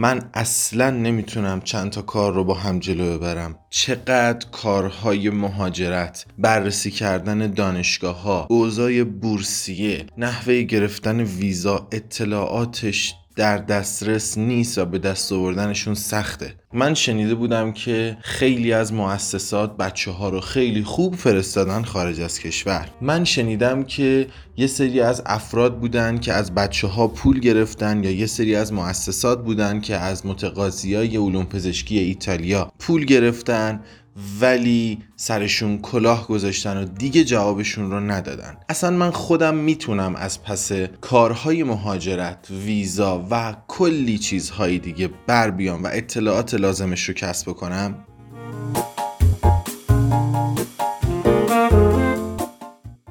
من اصلا نمی‌تونم چند تا کار رو با هم جلو ببرم. چقدر کارهای مهاجرت بررسی کردن دانشگاه ها بورسیه نحوه گرفتن ویزا اطلاعاتش در دسترس نیست و به دست آوردنشون سخته. من شنیده بودم که خیلی از مؤسسات بچه ها رو خیلی خوب فرستادن خارج از کشور. من شنیدم که یه سری از افراد بودن که از بچه ها پول گرفتن یا یه سری از مؤسسات بودن که از متقاضی های علوم پزشکی ایتالیا پول گرفتن ولی سرشون کلاه گذاشتن و دیگه جوابشون رو ندادن. اصلا من خودم می‌تونم از پس کارهای مهاجرت ویزا و کلی چیزهای دیگه بر بیام و اطلاعات لازمش رو کسب کنم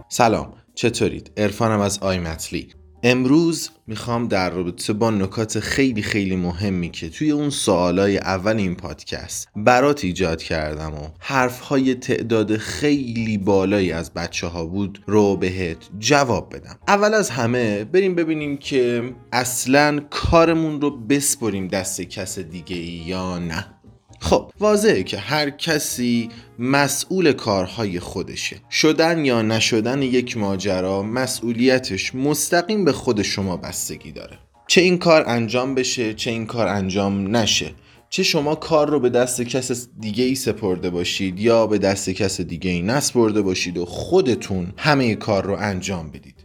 سلام چطورید؟ ارفانم از آیمتلی امروز می‌خوام در رابطه با نکات خیلی خیلی مهمی که توی اون سوالای اول این پادکست برات ایجاد کردم و حرفهای تعداد خیلی بالایی از بچه ها بود رو بهت جواب بدم. اول از همه بریم ببینیم که اصلا کارمون رو بسپریم دست کس دیگه یا نه. خب واضحه که هر کسی مسئول کارهای خودشه. شدن یا نشدن یک ماجرا مسئولیتش مستقیم به خود شما بستگی داره. چه این کار انجام بشه چه این کار انجام نشه. چه شما کار رو به دست کس دیگه ای سپرده باشید یا به دست کس دیگه ای نسپرده باشید و خودتون همه کار رو انجام بدید.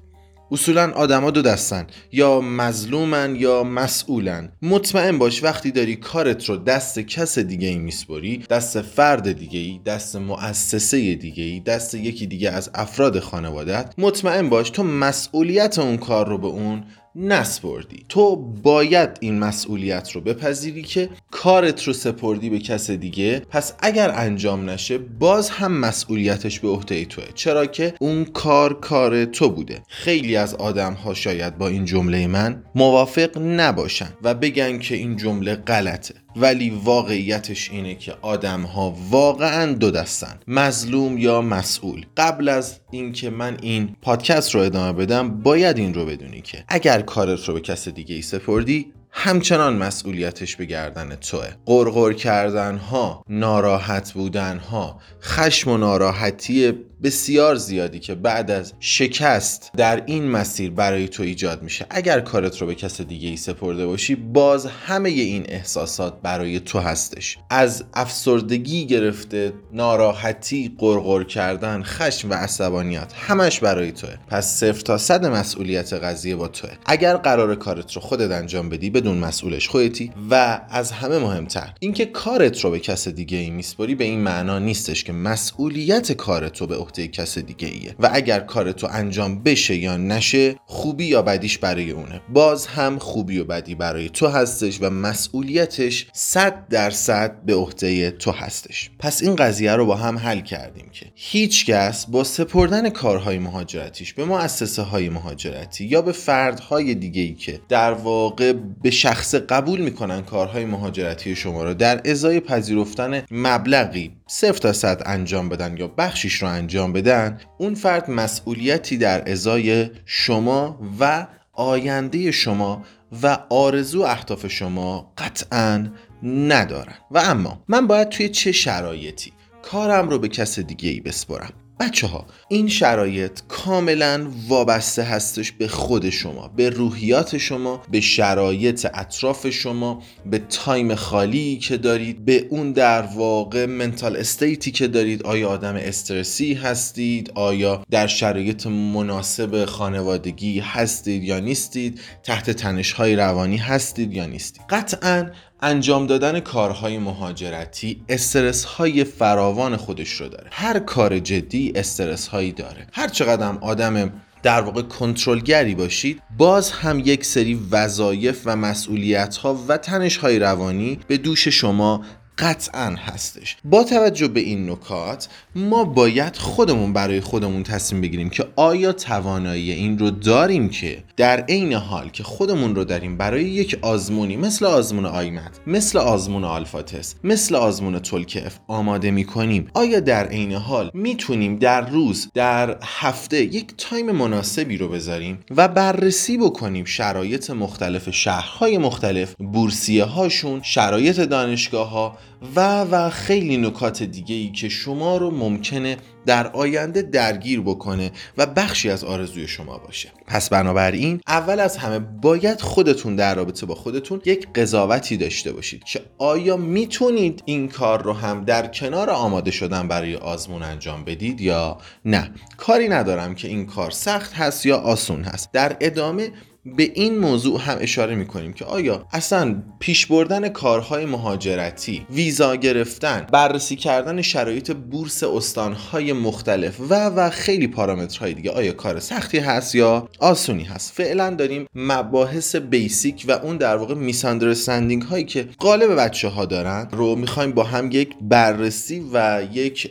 اصولا آدما دو دستن یا مظلومن یا مسئولن. مطمئن باش وقتی داری کارت رو دست کس دیگه ای میسپری دست فرد دیگه ای دست مؤسسه دیگه ای دست یکی دیگه از افراد خانوادت مطمئن باش تو مسئولیت اون کار رو به اون نسپردی. تو باید این مسئولیت رو بپذیری که کارت رو سپردی به کس دیگه. پس اگر انجام نشه باز هم مسئولیتش به عهده توه. چرا که اون کار کار تو بوده. خیلی از آدم ها شاید با این جمله من موافق نباشن و بگن که این جمله غلطه. ولی واقعیتش اینه که آدم ها واقعا دو دستن مظلوم یا مسئول. قبل از اینکه من این پادکست رو ادامه بدم باید این رو بدونی که اگر کارت رو به کس دیگه ای سپردی همچنان مسئولیتش به گردن توه. قرقر کردن ها ناراحت بودن ها خشم و ناراحتی بسیار زیادی که بعد از شکست در این مسیر برای تو ایجاد میشه. اگر کارت رو به کس دیگه ای سپرده باشی باز همه این احساسات برای تو هستش. از افسردگی گرفته ناراحتی قرقر کردن خشم و عصبانیت همش برای توه. پس صفر تا صد مسئولیت قضیه با توه. اگر قرار کارت رو خودت انجام بدی بدون مسئولش خودتی و از همه مهمتر اینکه کارت رو به کس دیگه ای میسپری به این معنا نیستش که مسئولیت کارت رو به عهده کس دیگه ایه. و اگر کار تو انجام بشه یا نشه خوبی یا بدیش برای اونه. باز هم خوبی و بدی برای تو هستش و مسئولیتش صد درصد به عهده تو هستش. پس این قضیه رو با هم حل کردیم که هیچ کس با سپردن کارهای مهاجرتیش به مؤسسه های مهاجرتی یا به فردهای دیگه ای که در واقع به شخص قبول می‌کنن کارهای مهاجرتی شما رو در ازای پذیرفتن مبلغی صفر تا صد انجام بدن یا بخشیش رو انجام بدن اون فرد مسئولیتی در ازای شما و آینده شما و آرزو اهداف شما قطعا ندارن. و اما من باید توی چه شرایطی کارم رو به کس دیگه ای بسپرم بچه ها این شرایط کاملا وابسته هستش به خود شما به روحیات شما به شرایط اطراف شما به time خالی که دارید به اون در واقع mental state ی که دارید. آیا آدم استرسی هستید؟ آیا در شرایط مناسب خانوادگی هستید یا نیستید؟ تحت تنش های روانی هستید یا نیستید؟ قطعا انجام دادن کارهای مهاجرتی استرس های فراوان خودش رو داره. هر کار جدی استرس هایی داره. هر چقدر آدم در واقع کنترلگری باشید باز هم یک سری وظایف و مسئولیت ها و تنش های روانی به دوش شما قطعا هستش. با توجه به این نکات ما باید خودمون برای خودمون تصمیم بگیریم که آیا توانایی این رو داریم که در عین حال که خودمون رو داریم برای یک آزمونی مثل آزمون IMAT مثل آزمون آیلتس مثل آزمون TOLC-F آماده می‌کنیم. آیا در عین حال می‌تونیم در روز در هفته یک time مناسبی رو بذاریم و بررسی بکنیم شرایط مختلف شهرهای مختلف بورسیه هاشون شرایط دانشگاه ها و و خیلی نکات دیگه ای که شما رو ممکنه در آینده درگیر بکنه و بخشی از آرزوی شما باشه. پس بنابراین اول از همه باید خودتون در رابطه با خودتون یک قضاوتی داشته باشید که آیا می‌تونید این کار رو هم در کنار آماده شدن برای آزمون انجام بدید یا نه. کاری ندارم که این کار سخت هست یا آسون هست. در ادامه به این موضوع هم اشاره می کنیم که آیا اصلا پیش بردن کارهای مهاجرتی ویزا گرفتن بررسی کردن شرایط بورس استانهای مختلف و و خیلی پارامترهای دیگه آیا کار سختی هست یا آسونی هست؟ فعلا داریم مباحث بیسیک و اون در واقع میساندرستندینگ هایی که غالب بچه ها دارن رو می‌خوایم با هم یک بررسی و یک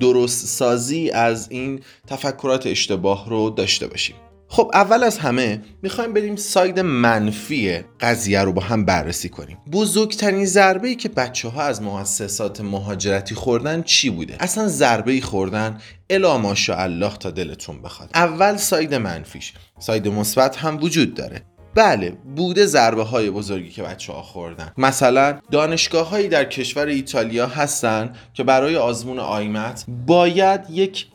درست سازی از این تفکرات اشتباه رو داشته باشیم. خب اول از همه می‌خوایم بریم ساید منفی قضیه رو با هم بررسی کنیم. بزرگترین ضربه ای که بچه ها از مؤسسات مهاجرتی خوردن چی بوده؟ اصلا ضربه ای خوردن الا ماشاءالله تا دلتون بخواد. اول ساید منفیش. ساید مثبت هم وجود داره. بله بوده ضربه های بزرگی که بچه ها خوردن. مثلا دانشگاه هایی در کشور ایتالیا هستن که برای آزمون آیمت باید یک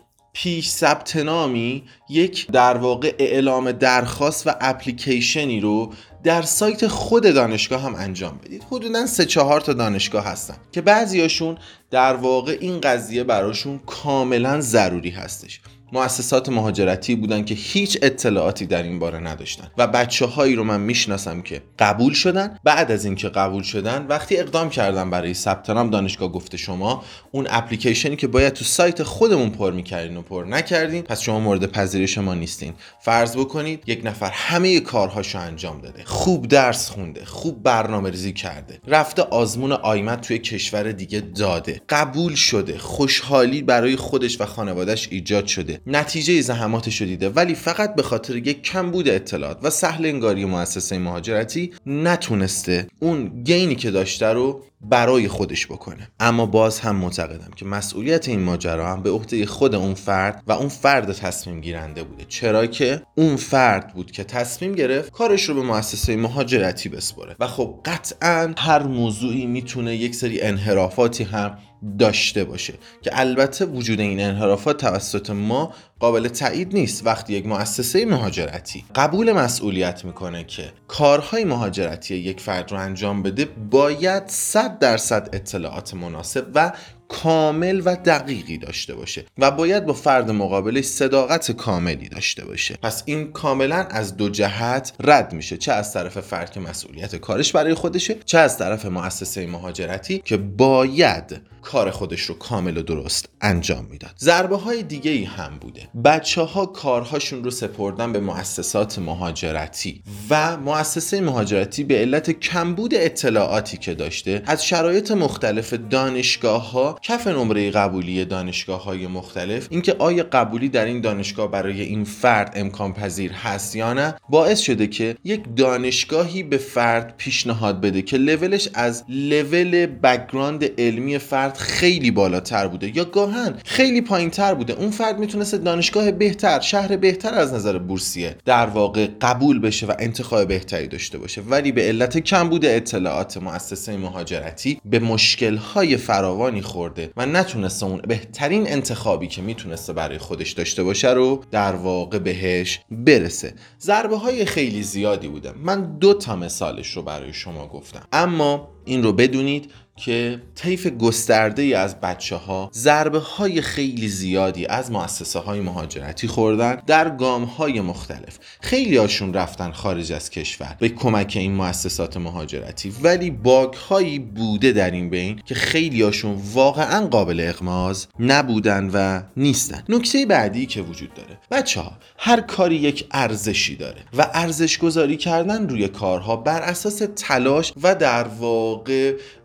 پیش ثبت نامی یک در واقع اعلام درخواست و اپلیکیشنی رو در سایت خود دانشگاه هم انجام بدید. حدودا سه چهار تا دانشگاه هستن که بعضیاشون در واقع این قضیه براشون کاملا ضروری هستش. مؤسسات مهاجرتی بودن که هیچ اطلاعاتی در این باره نداشتن. و بچه هایی رو من می‌شناسم که قبول شدن. بعد از اینکه قبول شدن وقتی اقدام کردن برای ثبت نام دانشگاه گفته شما اون اپلیکیشنی که باید تو سایت خودمون پر می‌کردین و پر نکردین پس شما مورد پذیرش ما نیستین. فرض بکنید یک نفر همه کارهاشو انجام داده. خوب درس خونده خوب برنامه ریزی کرده. رفته آزمون آیمت توی کشور دیگه داده. قبول شده. خوشحالی برای خودش و خانوادهش ایجاد شده. نتیجه زحماتش رو دیده. ولی فقط به خاطر یک کمبود اطلاعات و سهل انگاری مؤسسه مهاجرتی نتونسته اون گینی که داشته رو برای خودش بکنه. اما باز هم معتقدم که مسئولیت این ماجرا هم به عهده خود اون فرد و اون فرد تصمیم گیرنده بوده. چرا که اون فرد بود که تصمیم گرفت کارش رو به مؤسسه مهاجرتی بسپره و خب قطعا هر موضوعی می‌تونه یک سری انحرافاتی هم داشته باشه. که البته وجود این انحرافات توسط ما قابل تایید نیست. وقتی یک مؤسسه مهاجرتی قبول مسئولیت می‌کنه که کارهای مهاجرتی یک فرد رو انجام بده باید 100 درصد اطلاعات مناسب و کامل و دقیقی داشته باشه و باید با فرد مقابلش صداقت کاملی داشته باشه. پس این کاملا از دو جهت رد میشه. چه از طرف فرد که مسئولیت کارش برای خودشه چه از طرف مؤسسه مهاجرتی که باید کار خودش رو کامل و درست انجام می‌داد. ضربه های دیگه ای هم بوده. بچه ها کارهاشون رو سپردن به مؤسسات مهاجرتی و مؤسسه مهاجرتی به علت کمبود اطلاعاتی که داشته از شرایط مختلف دانشگاه ها کف نمره قبولی دانشگاه های مختلف اینکه آیا قبولی در این دانشگاه برای این فرد امکان پذیر هست یا نه باعث شده که یک دانشگاهی به فرد پیشنهاد بده که لولش از level background علمی فرد خیلی بالاتر بوده یا گاهن خیلی پایین تر بوده. اون فرد می‌تونست دانشگاه بهتر شهر بهتر از نظر بورسیه در واقع قبول بشه و انتخاب بهتری داشته باشه. ولی به علت کمبود اطلاعات مؤسسه مهاجرتی به مشکلهای فراوانی خورده و نتونسته اون بهترین انتخابی که می‌تونسته برای خودش داشته باشه رو در واقع بهش برسه. ضربه های خیلی زیادی بوده. من دو تا مثالش رو برای شما گفتم. اما این رو بدونید که طیف گسترده ای از بچه ها ضربه های خیلی زیادی از مؤسسه های مهاجرتی خوردن در گام های مختلف. خیلی هاشون رفتن خارج از کشور به کمک این مؤسسات مهاجرتی ولی باگ هایی بوده در این بین که خیلی هاشون واقعا قابل اغماز نبودن و نیستن. نکته بعدی که وجود داره. بچه ها هر کاری یک ارزشی داره و ارزش گذاری کردن روی کارها بر اساس تلاش و در واقع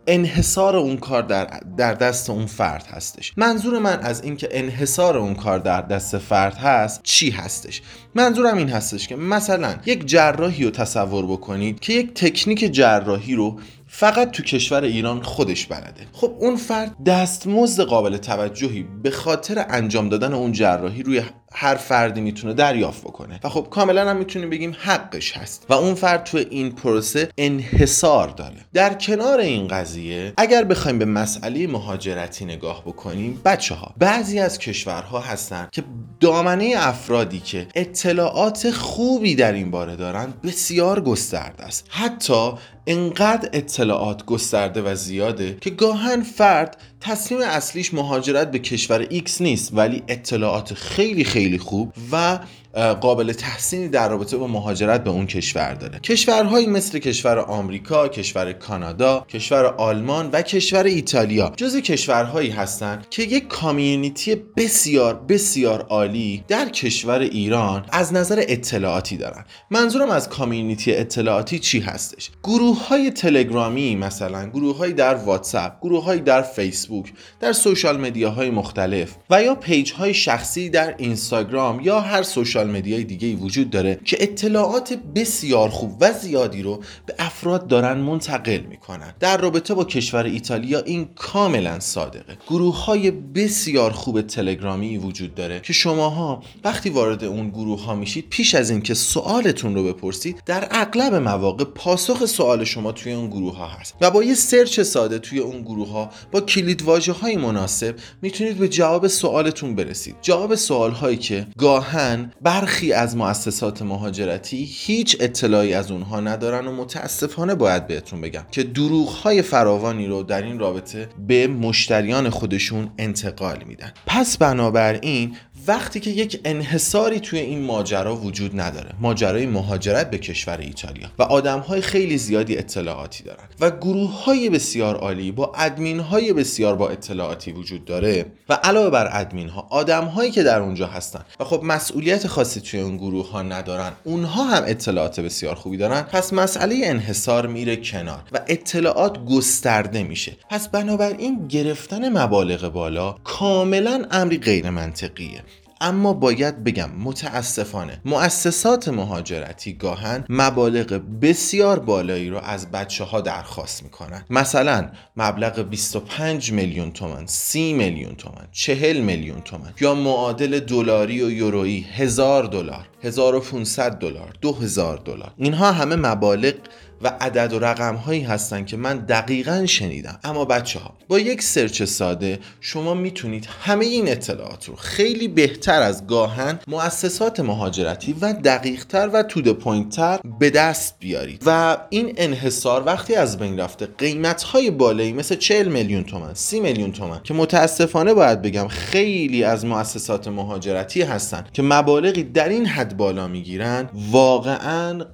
انحصار انحصار اون کار در, در دست اون فرد هستش. منظور من از اینکه انحصار اون کار در دست فرد هست چی هستش؟ منظورم این هستش که مثلا یک جراحی رو تصور بکنید که یک تکنیک جراحی رو فقط تو کشور ایران خودش بلده. خب اون فرد دستمزد قابل توجهی به خاطر انجام دادن اون جراحی روی هر فردی می‌تونه دریافت بکنه. و خب کاملا هم می‌تونیم بگیم حقش هست. و اون فرد تو این پروسه انحصار داره. در کنار این قضیه اگر بخوایم به مسئله مهاجرتی نگاه بکنیم بچه ها بعضی از کشورها هستن که دامنه افرادی که اطلاعات خوبی در این باره دارن بسیار گسترده است. حتی انقدر اطلاعات گسترده و زیاده که گاهن فرد تصمیم اصلیش مهاجرت به کشور X نیست ولی اطلاعات خیلی خیلی خوب و قابل تحسینی در رابطه با مهاجرت به اون کشور داره. کشورهایی مثل کشور آمریکا، کشور کانادا، کشور آلمان و کشور ایتالیا جز کشورهایی هستند که یک کامیونیتی بسیار بسیار عالی در کشور ایران از نظر اطلاعاتی دارن. منظورم از کامیونیتی اطلاعاتی چی هستش؟ گروه های تلگرامی مثلا گروه های در واتساپ گروه های در فیسبوک در social media های مختلف و یا page های شخصی در اینستاگرام یا هر social social media ی دیگه وجود داره که اطلاعات بسیار خوب و زیادی رو به افراد دارن منتقل می‌کنن. در رابطه با کشور ایتالیا این کاملا صادقه. گروه های بسیار خوب تلگرامی وجود داره که شماها وقتی وارد اون گروه ها میشید پیش از اینکه سوالتون رو بپرسید در اغلب مواقع پاسخ سوال شما توی اون گروه ها هست و با یه search ساده توی اون گروه ها با کلید واژه های مناسب می‌تونید به جواب سوالتون برسید. جواب سوال هایی که گاهن برخی از مؤسسات مهاجرتی هیچ اطلاعی از اونها ندارن و متاسفانه باید بهتون بگم که دروغ های فراوانی رو در این رابطه به مشتریان خودشون انتقال میدن. پس بنابراین وقتی که یک انحصاری توی این ماجرا وجود نداره ماجرای مهاجرت به کشور ایتالیا و آدم های خیلی زیادی اطلاعاتی دارن و گروه های بسیار عالی با ادمین های بسیار با اطلاعاتی وجود داره و علاوه بر ادمین ها آدم هایی که در اونجا هستن و خب مسئولیت خاصی توی اون گروه ها ندارن اونها هم اطلاعات بسیار خوبی دارن پس مسئله انحصار میره کنار و اطلاعات گسترده میشه. پس بنابراین گرفتن مبالغ بالا کاملا امری غیر منطقیه اما باید بگم متاسفانه مؤسسات مهاجرتی گاهن مبالغ بسیار بالایی رو از بچه ها درخواست می‌کنن. مثلا مبلغ 25 میلیون تومن 30 میلیون تومن 40 میلیون تومن یا معادل دلاری و یورویی هزار دلار 1500 دلار 2000 دلار. اینها همه مبالغ و عدد و رقم هایی هستن که من دقیقا شنیدم. اما بچه ها با یک search ساده شما می‌تونید همه این اطلاعات رو خیلی بهتر از گاهن مؤسسات مهاجرتی و دقیقتر و to the point تر به دست بیارید. و این انحصار وقتی از بین رفته قیمت های بالایی مثل 40 میلیون تومن 30 میلیون تومن که متاسفانه باید بگم خیلی از مؤسسات مهاجرتی هستن که مبالغی در این حد بالا می‌گیرن واقعا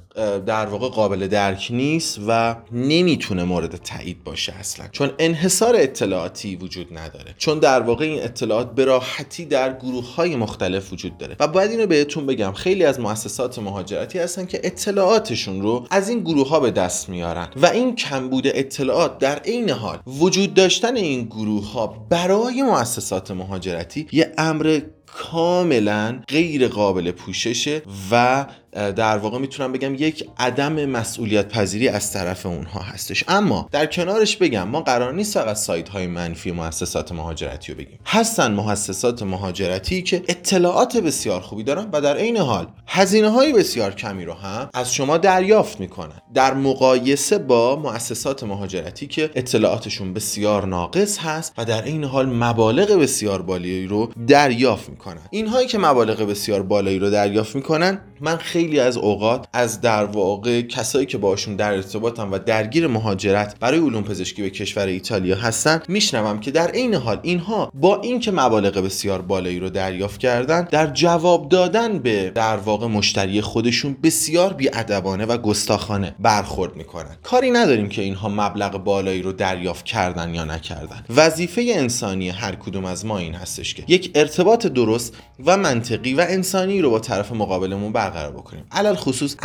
در واقع قابل درک نیست و نمی‌تونه مورد تایید باشه اصلا. چون انحصار اطلاعاتی وجود نداره. چون در واقع این اطلاعات به راحتی در گروه های مختلف وجود داره. و باید اینو بهتون بگم خیلی از مؤسسات مهاجرتی هستن که اطلاعاتشون رو از این گروه ها به دست میارن. و این کمبود اطلاعات در عین حال وجود داشتن این گروه ها برای مؤسسات مهاجرتی یه امر کاملا غیر قابل پوششه و در واقع می‌تونم بگم یک عدم مسئولیت پذیری از طرف اونها هستش. اما در کنارش بگم ما قرار نیست فقط سایت های منفی مؤسسات مهاجرتی رو بگیم. هستن مؤسسات مهاجرتی که اطلاعات بسیار خوبی دارن و در عین حال هزینه های بسیار کمی رو هم از شما دریافت می‌کنن. در مقایسه با مؤسسات مهاجرتی که اطلاعاتشون بسیار ناقص هست و در این حال مبالغ بسیار بالایی رو دریافت می‌کنن. اینهایی که مبالغ بسیار بالایی رو دریافت می‌کنن من خیلی از اوقات از در واقع کسایی که باشون در ارتباطم و درگیر مهاجرت برای علوم پزشکی به کشور ایتالیا هستن میشنوم که در عین حال اینها با اینکه مبالغ بسیار بالایی رو دریافت کردن در جواب دادن به در واقع مشتری خودشون بسیار بیادبانه و گستاخانه برخورد می‌کنن. کاری نداریم که اینها مبلغ بالایی رو دریافت کردن یا نکردن. وظیفه انسانی هر کدوم از ما این هستش که یک ارتباط درست و منطقی و انسانی رو با طرف مقابلمون برقرار بکنیم. علل خصوص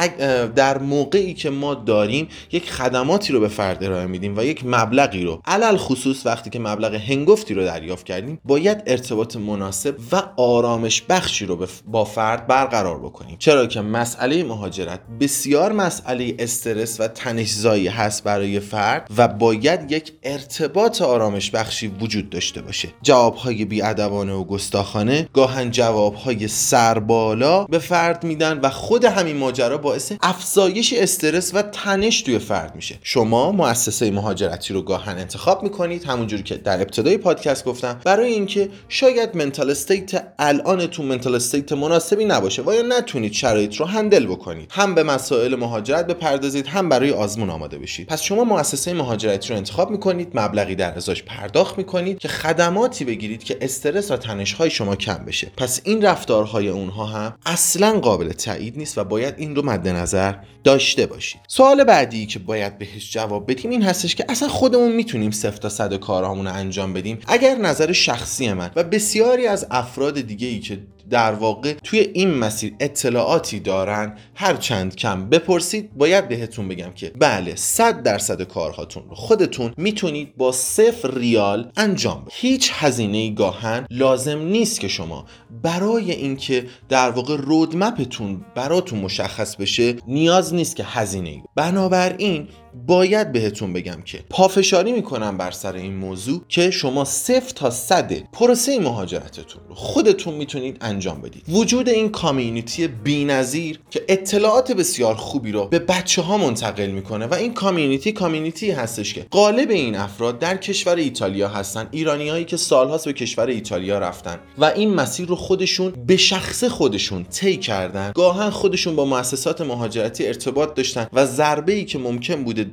در موقعی که ما داریم یک خدماتی رو به فرد ارائه میدیم و یک مبلغی رو. علل خصوص وقتی که مبلغ هنگفتی رو دریافت کردیم باید ارتباط مناسب و آرامش بخشی رو با فرد برقرار بکنیم. چرا که مسئله مهاجرت بسیار مسئله استرس و تنشزایی هست برای فرد و باید یک ارتباط آرامش بخشی وجود داشته باشه. جوابهای بیادبانه و گستاخانه گاهن جوابهای سربالا به فرد میدن و خود همین ماجرا باعث افزایش استرس و تنش توی فرد میشه. شما مؤسسه مهاجرتی رو گاهن انتخاب می‌کنید همونجوری که در ابتدای پادکست گفتم برای اینکه شاید mental state الانتون mental state مناسبی نباشه و یا نتونید شرایط رو handle بکنید. هم به مسائل مهاجرت بپردازید هم برای آزمون آماده بشید. پس شما مؤسسه مهاجرتی رو انتخاب می‌کنید مبلغی در ازاش پرداخت می‌کنید که خدماتی بگیرید که استرس و تنش های شما کم بشه. پس این رفتارهای اونها هم اصلا قابل تایید نیست و باید این رو مد نظر داشته باشید. سوال بعدی که باید بهش جواب بدیم این هستش که اصلا خودمون می‌تونیم صفر تا صد کارهامون رو انجام بدیم اگر نظر شخصی من و بسیاری از افراد دیگه ای که در واقع توی این مسیر اطلاعاتی دارن. هر چند کم بپرسید باید بهتون بگم که بله صد درصد کارهاتون رو خودتون می‌تونید با صفر ریال انجام بدید. هیچ هزینه گاهن لازم نیست که شما برای اینکه در واقع رودمپتون براتون مشخص بشه نیاز نیست که هزینه بنابراین باید بهتون بگم که پافشاری می‌کنم بر سر این موضوع که شما صفر تا صد پروسه مهاجرتتون رو خودتون می‌تونید انجام بدید. وجود این کامیونیتی بینظیر که اطلاعات بسیار خوبی رو به بچه ها منتقل می‌کنه و این کامیونیتی کامیونیتی هستش که غالب این افراد در کشور ایتالیا هستن ایرانیایی که سالهاست به کشور ایتالیا رفتن و این مسیر رو خودشون به شخص خودشون طی کردن. گاهن خودشون با مؤسسات مهاجرتی ارتباط داشتن و ضربه ای که ممکن بوده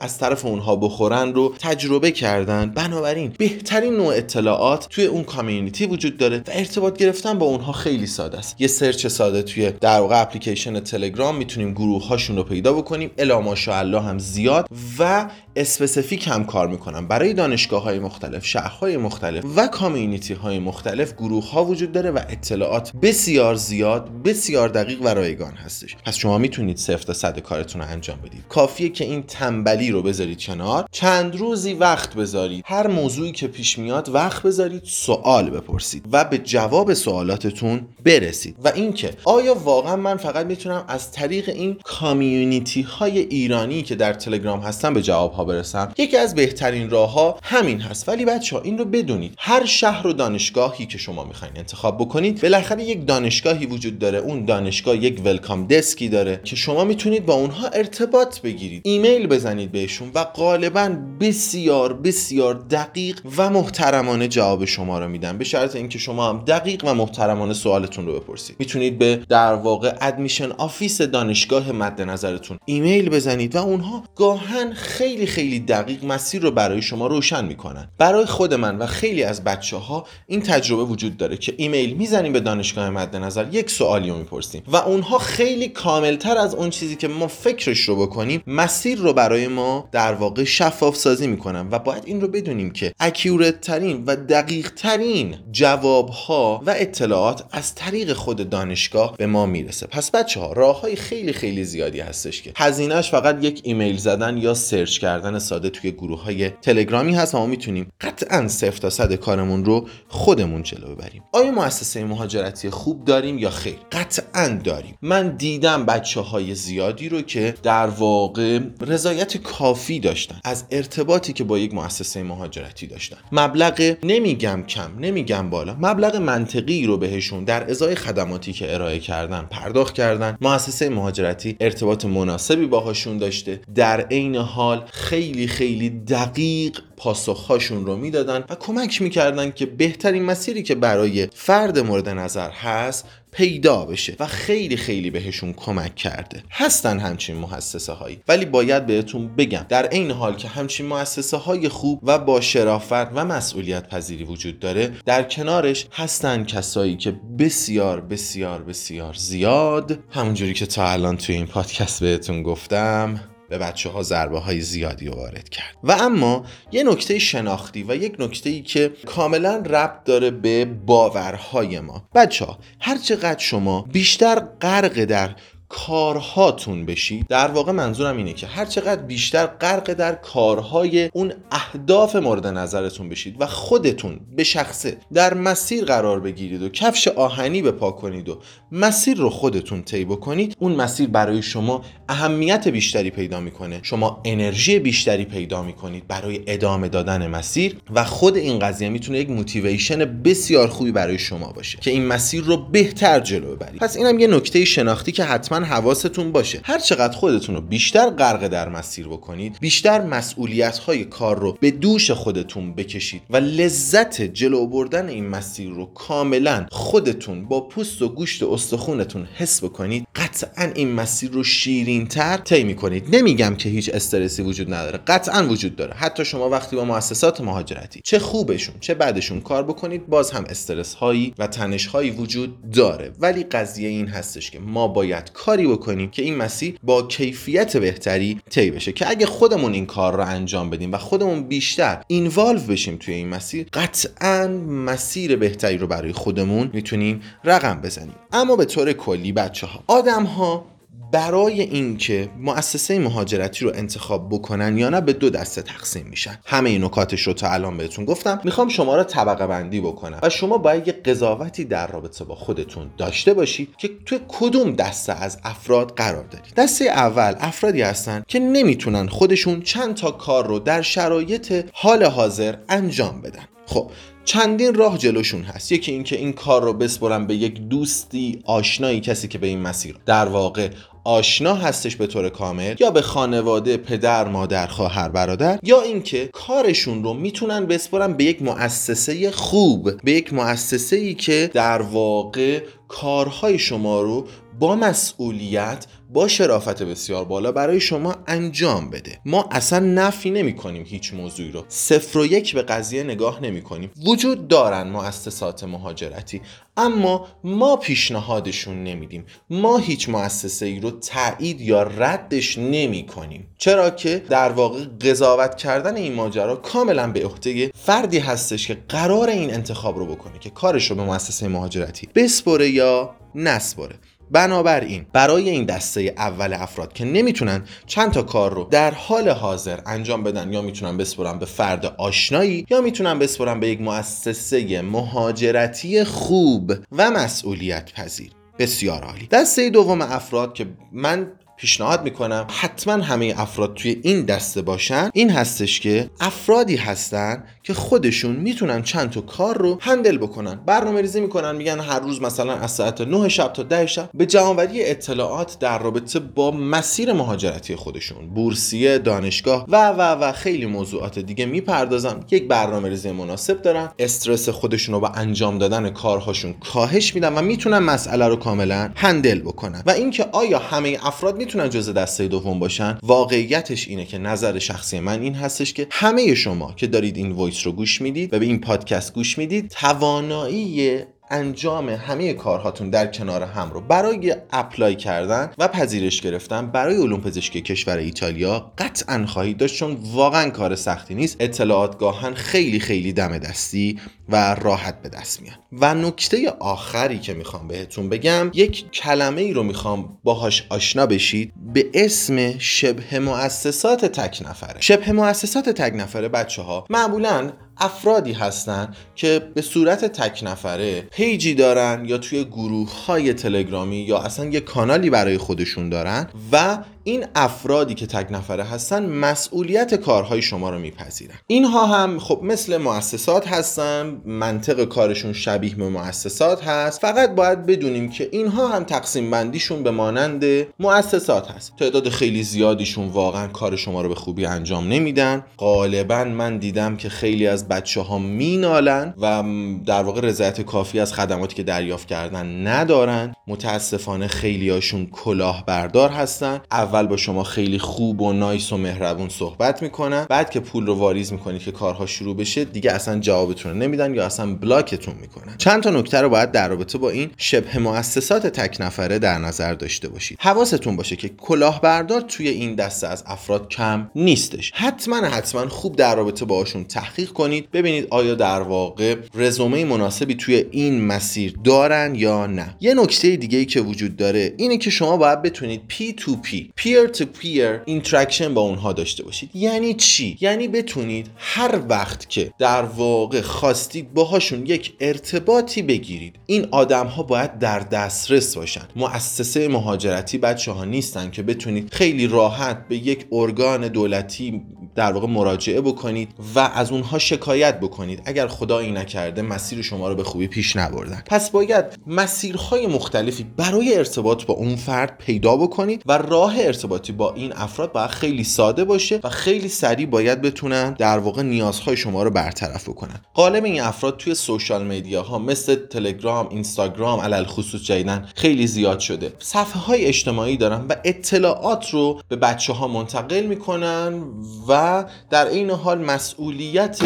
از طرف اونها بخورن رو تجربه کردن. بنابراین بهترین نوع اطلاعات توی اون کامیونیتی وجود داره و ارتباط گرفتن با اونها خیلی ساده است. یه سرچ ساده توی در واقع اپلیکیشن تلگرام می‌تونیم گروه هاشون رو پیدا بکنیم. الا ماشاءالله هم زیاد و specific هم فکر می‌کنم برای دانشگاه های مختلف شهرهای مختلف و community های مختلف گروه ها وجود داره و اطلاعات بسیار زیاد بسیار دقیق و رایگان هستش. پس شما می‌تونید صفر تا صد کارتون رو انجام بدید. کافیه که این تنبلی رو بذارید کنار. چند روزی وقت بذارید. هر موضوعی که پیش میاد وقت بذارید سوال بپرسید و به جواب سوالاتتون برسید. و اینکه آیا واقعا من فقط می‌تونم از طریق این community های ایرانی که در تلگرام هستن به جواب ها برسم؟ یکی از بهترین راه ها همین هست. ولی بچه ها این رو بدونید. هر شهر و دانشگاهی که شما می‌خواین انتخاب بکنید بالاخره یک دانشگاهی وجود داره. اون دانشگاه یک welcome desk ی داره که شما می‌تونید با اونها ارتباط بگیرید. ایمیل بزنید بهشون و غالبا بسیار بسیار دقیق و محترمانه جواب شما رو میدن. به شرط اینکه شما هم دقیق و محترمانه سوالتون رو بپرسید. می‌تونید به در واقع admission office دانشگاه مد نظرتون ایمیل بزنید و اونها گاهن خیلی خیلی دقیق مسیر رو برای شما روشن می‌کنن. برای خود من و خیلی از بچه ها این تجربه وجود داره که ایمیل می‌زنیم به دانشگاه مد نظر یک سوالی رو می‌پرسیم و اونها خیلی کاملتر از اون چیزی که ما فکرش رو بکنیم مسیر رو برای ما در واقع شفاف سازی می‌کنن و باید این رو بدونیم که accurate ترین و دقیق ترین جواب ها و اطلاعات از طریق خود دانشگاه به ما می‌رسه. پس بچه ها راه های خیلی خیلی زیادی هستش که هزینهش فقط یک ایمیل زدن یا search کردن ساده توی گروه های تلگرامی هست ما می‌تونیم قطعا صفر تا صد کارمون رو خودمون جلو ببریم. آیا مؤسسه مهاجرتی خوب داریم یا خیر؟ قطعا داریم. من دیدم بچه های زیادی رو که در واقع رضایت کافی داشتن از ارتباطی که با یک مؤسسه مهاجرتی داشتن. مبلغ نمیگم کم نمیگم بالا مبلغ منطقی رو بهشون در ازای خدماتی که ارائه کردن پرداخت کردن. مؤسسه مهاجرتی ارتباط مناسبی باهاشون داشته. در عین حال خیلی خیلی دقیق پاسخهاشون رو می‌دادن و کمک می‌کردن که بهترین مسیری که برای فرد مورد نظر هست پیدا بشه و خیلی خیلی بهشون کمک کرده. هستن همچین مؤسسه هایی ولی باید بهتون بگم در عین حال که همچین مؤسسه های خوب و با شرافت و مسئولیت پذیری وجود داره در کنارش هستن کسایی که بسیار بسیار بسیار زیاد همونجوری که تا الان توی این پادکست بهتون گفتم به بچه ها ضربه های زیادی وارد کرد. و اما یه نکته شناختی و یک نکته ای که کاملا ربط داره به باورهای ما. بچه ها هر چقدر شما بیشتر غرق در کارهاتون بشید در واقع منظورم اینه که هر چقدر بیشتر غرق در کارهای اون اهداف مورد نظرتون بشید و خودتون به شخصه در مسیر قرار بگیرید و کفش آهنی به پا کنید و مسیر رو خودتون طی بکنید اون مسیر برای شما اهمیت بیشتری پیدا می‌کنه. شما انرژی بیشتری پیدا می‌کنید برای ادامه دادن مسیر و خود این قضیه می‌تونه یک موتیویشن بسیار خوبی برای شما باشه که این مسیر رو بهتر جلو ببرید. پس اینم یه نکته شناختی که حتما حواستون باشه. هر چقدر خودتون رو بیشتر غرق در مسیر بکنید بیشتر مسئولیت های کار رو به دوش خودتون بکشید و لذت جلو بردن این مسیر رو کاملا خودتون با پوست و گوشت و استخونتون حس بکنید. قطعا این مسیر رو شیرین تر طی می‌کنید. نمیگم که هیچ استرسی وجود نداره. قطعا وجود داره. حتی شما وقتی با مؤسسات مهاجرتی چه خوبشون چه بعدشون کار بکنید باز هم استرس هایی و تنش هایی وجود داره. ولی قضیه این هستش که ما باید کاری بکنیم که این مسیر با کیفیت بهتری طی بشه. که اگه خودمون این کار رو انجام بدیم و خودمون بیشتر اینوالو بشیم توی این مسیر قطعا مسیر بهتری رو برای خودمون می‌تونیم رقم بزنیم. اما به طور کلی بچه ها آدم ها برای اینکه مؤسسه مهاجرتی رو انتخاب بکنن یا نه به دو دسته تقسیم میشن. همه این نکاتش رو تا الان بهتون گفتم. می‌خوام شما رو طبقه بندی بکنم و شما باید یه قضاوتی در رابطه با خودتون داشته باشید که توی کدوم دسته از افراد قرار دارید. دسته اول افرادی هستن که نمی‌تونن خودشون چند تا کار رو در شرایط حال حاضر انجام بدن. خب چندین راه جلوشون هست. یکی اینکه این کار رو بسپرن به یک دوستی آشنایی کسی که به این مسیر در واقع آشنا هستش به طور کامل یا به خانواده پدر مادر خواهر برادر یا اینکه کارشون رو می‌تونن بسپرن به یک مؤسسه خوب به یک مؤسسه ای که در واقع کارهای شما رو با مسئولیت با شرافت بسیار بالا برای شما انجام بده. ما اصلا نفی نمی کنیم هیچ موضوعی رو. صفر و یک به قضیه نگاه نمی کنیم. وجود دارن مؤسسات مهاجرتی. اما ما پیشنهادشون نمیدیم. ما هیچ مؤسسه ای رو تایید یا ردش نمی کنیم. چرا که در واقع قضاوت کردن این ماجرا کاملا به عهده فردی هستش که قرار این انتخاب رو بکنه که کارش رو به مؤسسه مهاجرتی بسپره یا نسپره. بنابراین برای این دسته اول افراد که نمی‌تونن چند تا کار رو در حال حاضر انجام بدن یا می‌تونن بسپرن به فرد آشنایی یا می‌تونن بسپرن به یک مؤسسه مهاجرتی خوب و مسئولیت پذیر بسیار عالی. دسته دوم افراد که من پیشنهاد می‌کنم. حتما همه افراد توی این دسته باشن. این هستش که افرادی هستن که خودشون می‌تونن چند تا کار رو هندل بکنن. برنامه ریزی می‌کنن میگن هر روز مثلا از ساعت 9 شب تا 10 شب به جمعآوری اطلاعات در رابطه با مسیر مهاجرتی خودشون بورسیه دانشگاه و و و خیلی موضوعات دیگه می‌پردازن. یک برنامه ریزی مناسب دارن. استرس خودشون رو با انجام دادن کارهاشون کاهش میدن و می‌تونن مسئله رو کاملا handle بکنن. و اینکه آیا همه افراد می‌تونن جزء دسته دوم باشن. واقعیتش اینه که نظر شخصی من این هستش که همه شما که دارید این voice رو گوش می‌دید و به این پادکست گوش می‌دید توانایی انجام همه کارهاتون در کنار هم رو برای apply کردن و پذیرش گرفتن برای علوم پزشکی کشور ایتالیا قطعا خواهید داشت چون واقعا کار سختی نیست. اطلاعات گاهاً خیلی خیلی دم دستی و راحت به دست میان. و نکته آخری که می‌خوام بهتون بگم یک کلمه ای رو می‌خوام باهاش آشنا بشید. به اسم شبه مؤسسات تک نفره. شبه مؤسسات تک نفره بچه ها معمولا افرادی هستن که به صورت تک نفره پیجی دارن یا توی گروه های تلگرامی یا اصلا یه کانالی برای خودشون دارن و این افرادی که تک نفره هستن مسئولیت کارهای شما رو میپذیرن. اینها هم خب مثل مؤسسات هستن منطق کارشون شبیه به مؤسسات هست. فقط باید بدونیم که اینها هم تقسیم بندیشون به مانند مؤسسات هست. تعداد خیلی زیادیشون واقعا کار شما رو به خوبی انجام نمیدن. غالبا من دیدم که خیلی از بچه ها مینالن و در واقع رضایت کافی از خدماتی که دریافت کردن ندارن. متاسفانه خیلی هاشون کلاهبردار هستن. اول اول با شما خیلی خوب و نایس و مهربون صحبت می‌کنن بعد که پول رو واریز می‌کنید که کارها شروع بشه دیگه اصلا جوابتون رو نمیدن یا اصلا بلاکتون می‌کنن. چند تا نکته رو باید در رابطه با این شبه مؤسسات تک نفره در نظر داشته باشید. حواستون باشه که کلاهبردار توی این دسته از افراد کم نیستش. حتما حتما خوب در رابطه باشون تحقیق کنید. ببینید آیا در واقع رزومه مناسبی توی این مسیر دارن یا نه. یه نکته دیگه ای که وجود داره اینه که شما باید بتونید P2P peer to peer interaction با اونها داشته باشید. یعنی چی؟ یعنی بتونید هر وقت که در واقع خواستید باهاشون یک ارتباطی بگیرید این آدم ها باید در دسترس باشن. مؤسسه مهاجرتی بچه ها نیستن که بتونید خیلی راحت به یک ارگان دولتی در واقع مراجعه بکنید و از اونها شکایت بکنید. اگر خدایی نکرده مسیر شما رو به خوبی پیش نبردن. پس باید مسیرهای مختلفی برای ارتباط با اون فرد پیدا بکنید و راه ارتباطی با این افراد باید خیلی ساده باشه و خیلی سریع باید بتونن در واقع نیازهای شما رو برطرف بکنن. قالب این افراد توی سوشال میدیا ها مثل تلگرام اینستاگرام علل خصوص جدیدن خیلی زیاد شده. صفحه های اجتماعی دارن و اطلاعات رو به بچه ها منتقل می‌کنن و در این حال مسئولیت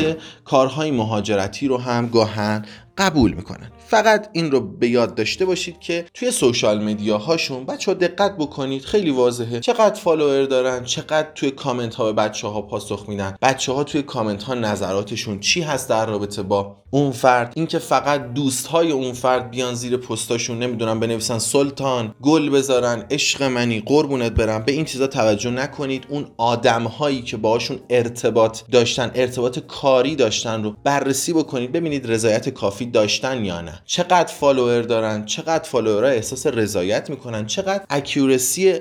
کارهای مهاجرتی رو هم گاهاً قبول می‌کنن. فقط این رو به یاد داشته باشید که توی social media هاشون بچه ها دقت بکنید خیلی واضحه. چقدر فالوور دارن چقدر توی کامنت ها به بچه ها پاسخ میدن. بچه ها توی کامنت ها نظراتشون چی هست در رابطه با اون فرد؟ اینکه فقط دوست های اون فرد بیان زیر پستاشون نمی‌دونم بنویسن سلطان گل بذارن عشق منی قربونت برم. به این چیزا توجه نکنید. اون آدم هایی که باهاشون ارتباط داشتن ارتباط کاری داشتن رو بررسی بکنید. ببینید رضایت کافی داشتن یا نه. چقدر فالوور دارن چقدر فالوورها احساس رضایت می‌کنن چقدر accuracy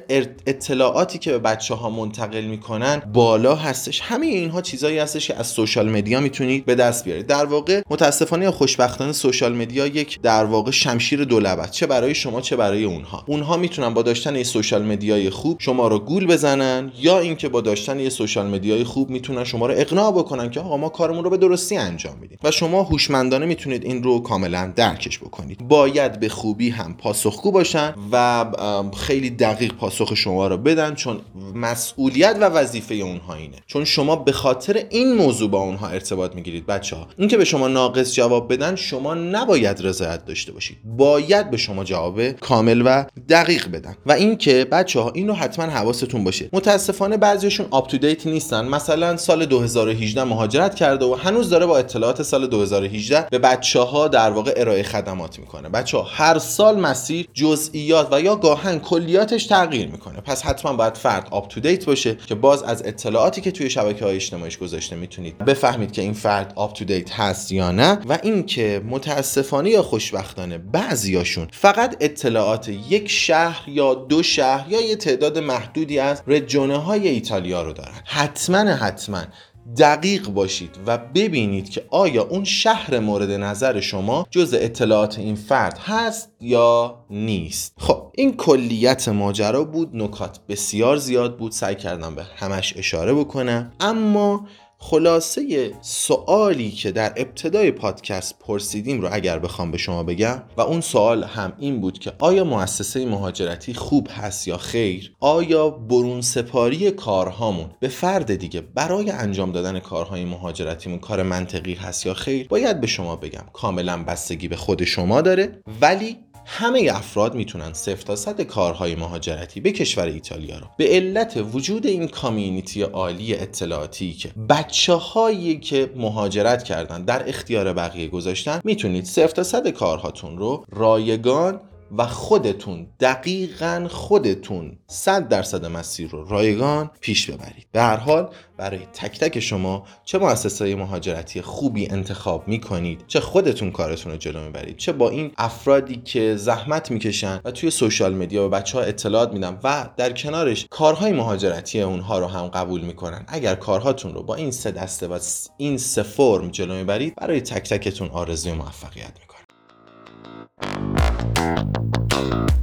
اطلاعاتی که به بچه ها منتقل می‌کنن بالا هستش. همه اینها چیزایی هستش که از social media می‌تونید به دست بیارید. در واقع متاسفانه یا خوشبختانه social media یک در واقع شمشیر دولبه‌ست چه برای شما چه برای اونها. اونها می‌تونن با داشتن یه social media ی خوب شما رو گول بزنن یا اینکه با داشتن یه social media ی خوب می‌تونن شما رو اقناع بکنن که آقا ما کارمون رو به درستی انجام میدیم. و شما هوشمندانه می‌تونید این رو کاملا درکش بکنید. باید به خوبی هم پاسخگو باشن و خیلی دقیق پاسخ شما رو بدن چون مسئولیت و وظیفه اونها اینه. چون شما به خاطر این موضوع با اونها ارتباط می‌گیرید بچه ها اینکه به شما ناقص جواب بدن شما نباید رضایت داشته باشید. باید به شما جواب کامل و دقیق بدن. و اینکه بچه ها این رو حتما حواستون باشه. متاسفانه بعضیشون up to date نیستن. مثلا سال 2018 مهاجرت کرده و هنوز داره با اطلاعات سال 2018 به بچه ها در واقع ارائه خدمات می‌کنه. بچه ها هر سال مسیر جزئیات و یا گاهاً کلیاتش تغییر می‌کنه. پس حتما باید فرد up to date باشه که باز از اطلاعاتی که توی شبکه های اجتماعیش گذاشته می‌تونید بفهمید که این فرد up to date هست یا نه و اینکه متاسفانه یا خوشبختانه بعضیاشون فقط اطلاعات یک شهر یا دو شهر یا یه تعداد محدودی از رجونه های ایتالیا رو دارن. حتما حتما دقیق باشید و ببینید که آیا اون شهر مورد نظر شما جز اطلاعات این فرد هست یا نیست. خب این کلیت ماجرا بود نکات بسیار زیاد بود. سعی کردم به همش اشاره بکنم. اما خلاصه سوالی که در ابتدای پادکست پرسیدیم رو اگر بخوام به شما بگم و اون سوال هم این بود که آیا مؤسسه مهاجرتی خوب هست یا خیر؟ آیا برون سپاری کارهامون به فرد دیگه برای انجام دادن کارهای مهاجرتیمون کار منطقی هست یا خیر؟ باید به شما بگم کاملا بستگی به خود شما داره ولی همه افراد می‌تونن صفر تا صد کارهای مهاجرتی به کشور ایتالیا رو. به علت وجود این کامیونیتی عالی اطلاعاتی که بچه هایی که مهاجرت کردن در اختیار بقیه گذاشتن می‌تونید صفر تا صد کارهاتون رو رایگان و خودتون دقیقا خودتون صد درصد مسیر رو رایگان پیش ببرید. به هر حال برای تک تک شما چه مؤسسه مهاجرتی خوبی انتخاب می‌کنید چه خودتون کارتون رو جلو می‌برید چه با این افرادی که زحمت می‌کشن و توی سوشال مدیا به بچه ها اطلاعات میدن و در کنارش کارهای مهاجرتی اونها رو هم قبول می‌کنن. اگر کارهاتون رو با این سه دسته و این سه فرم جلو می‌برید برای تک تکتون آرزوی موفقیت می‌کنید Thank you.